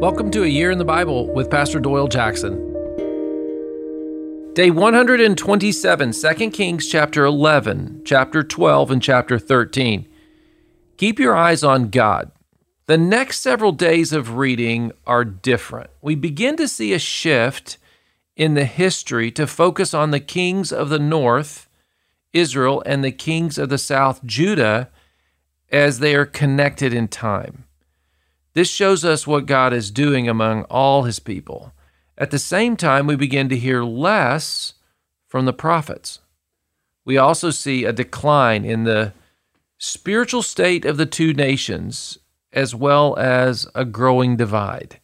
Welcome to A Year in the Bible with Pastor Doyle Jackson. Day 127, 2 Kings chapter 11, chapter 12, and chapter 13. Keep your eyes on God. The next several days of reading are different. We begin to see a shift in the history to focus on the kings of the north, Israel, and the kings of the south, Judah, as they are connected in time. This shows us what God is doing among all his people. At the same time, we begin to hear less from the prophets. We also see a decline in the spiritual state of the two nations, as well as a growing divide.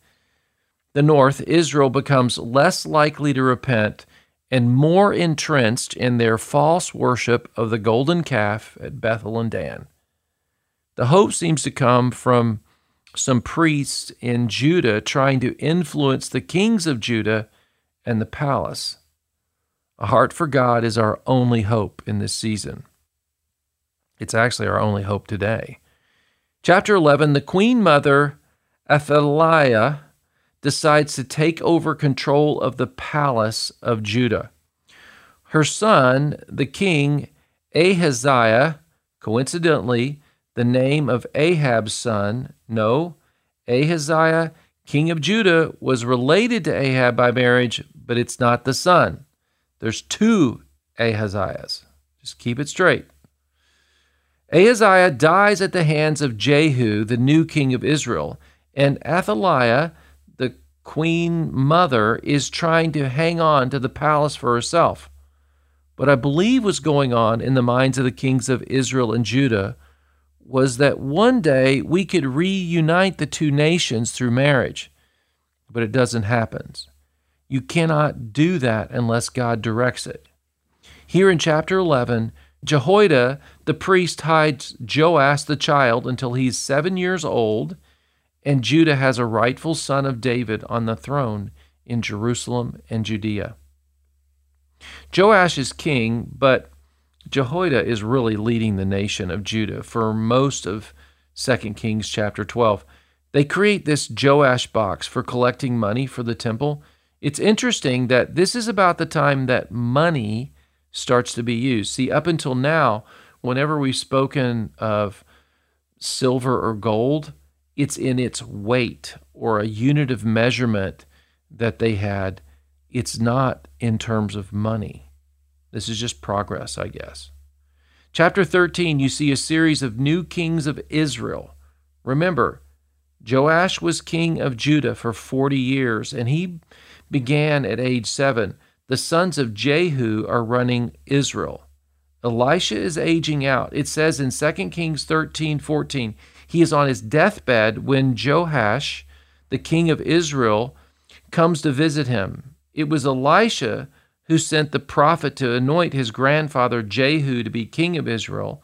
The north, Israel, becomes less likely to repent and more entrenched in their false worship of the golden calf at Bethel and Dan. The hope seems to come from some priests in Judah trying to influence the kings of Judah and the palace. A heart for God is our only hope in this season. It's actually our only hope today. Chapter 11 The Queen Mother, Athaliah, decides to take over control of the palace of Judah. Her son, the king Ahaziah, coincidentally, the name of Ahab's son. No, Ahaziah, king of Judah, was related to Ahab by marriage, but it's not the son. There's two Ahaziahs. Just keep it straight. Ahaziah dies at the hands of Jehu, the new king of Israel, and Athaliah, the queen mother, is trying to hang on to the palace for herself. What I believe was going on in the minds of the kings of Israel and Judah was that one day we could reunite the two nations through marriage, but it doesn't happen. You cannot do that unless God directs it. Here in chapter 11, Jehoiada, the priest, hides Joash the child until he's seven years old, and Judah has a rightful son of David on the throne in Jerusalem and Judea. Joash is king, but Jehoiada is really leading the nation of Judah for most of 2 Kings chapter 12. They create this Joash box for collecting money for the temple. It's interesting that this is about the time that money starts to be used. See, up until now, whenever we've spoken of silver or gold, it's in its weight or a unit of measurement that they had. It's not in terms of money. This is just progress, I guess. Chapter 13, you see a series of new kings of Israel. Remember, Joash was king of Judah for 40 years, and he began at age 7. The sons of Jehu are running Israel. Elisha is aging out. It says in 2 Kings 13 14, he is on his deathbed when Joash, the king of Israel, comes to visit him. It was Elisha who sent the prophet to anoint his grandfather Jehu to be king of Israel.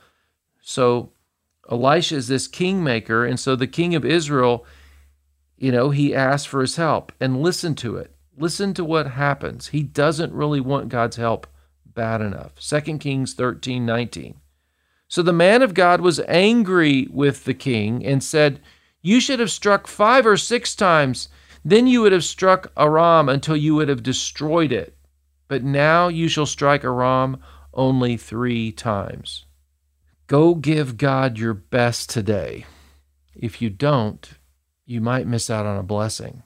So Elisha is this kingmaker, and so the king of Israel, you know, he asks for his help. And listen to it. Listen to what happens. He doesn't really want God's help bad enough. 2 Kings 13 19. So the man of God was angry with the king and said, You should have struck five or six times. Then you would have struck Aram until you would have destroyed it but now you shall strike Aram only three times. Go give God your best today. If you don't, you might miss out on a blessing.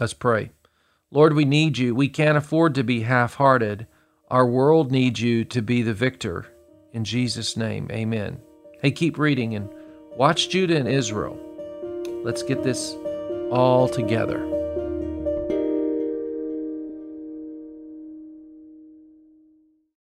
Let's pray. Lord, we need you. We can't afford to be half hearted. Our world needs you to be the victor. In Jesus' name, amen. Hey, keep reading and watch Judah and Israel. Let's get this all together.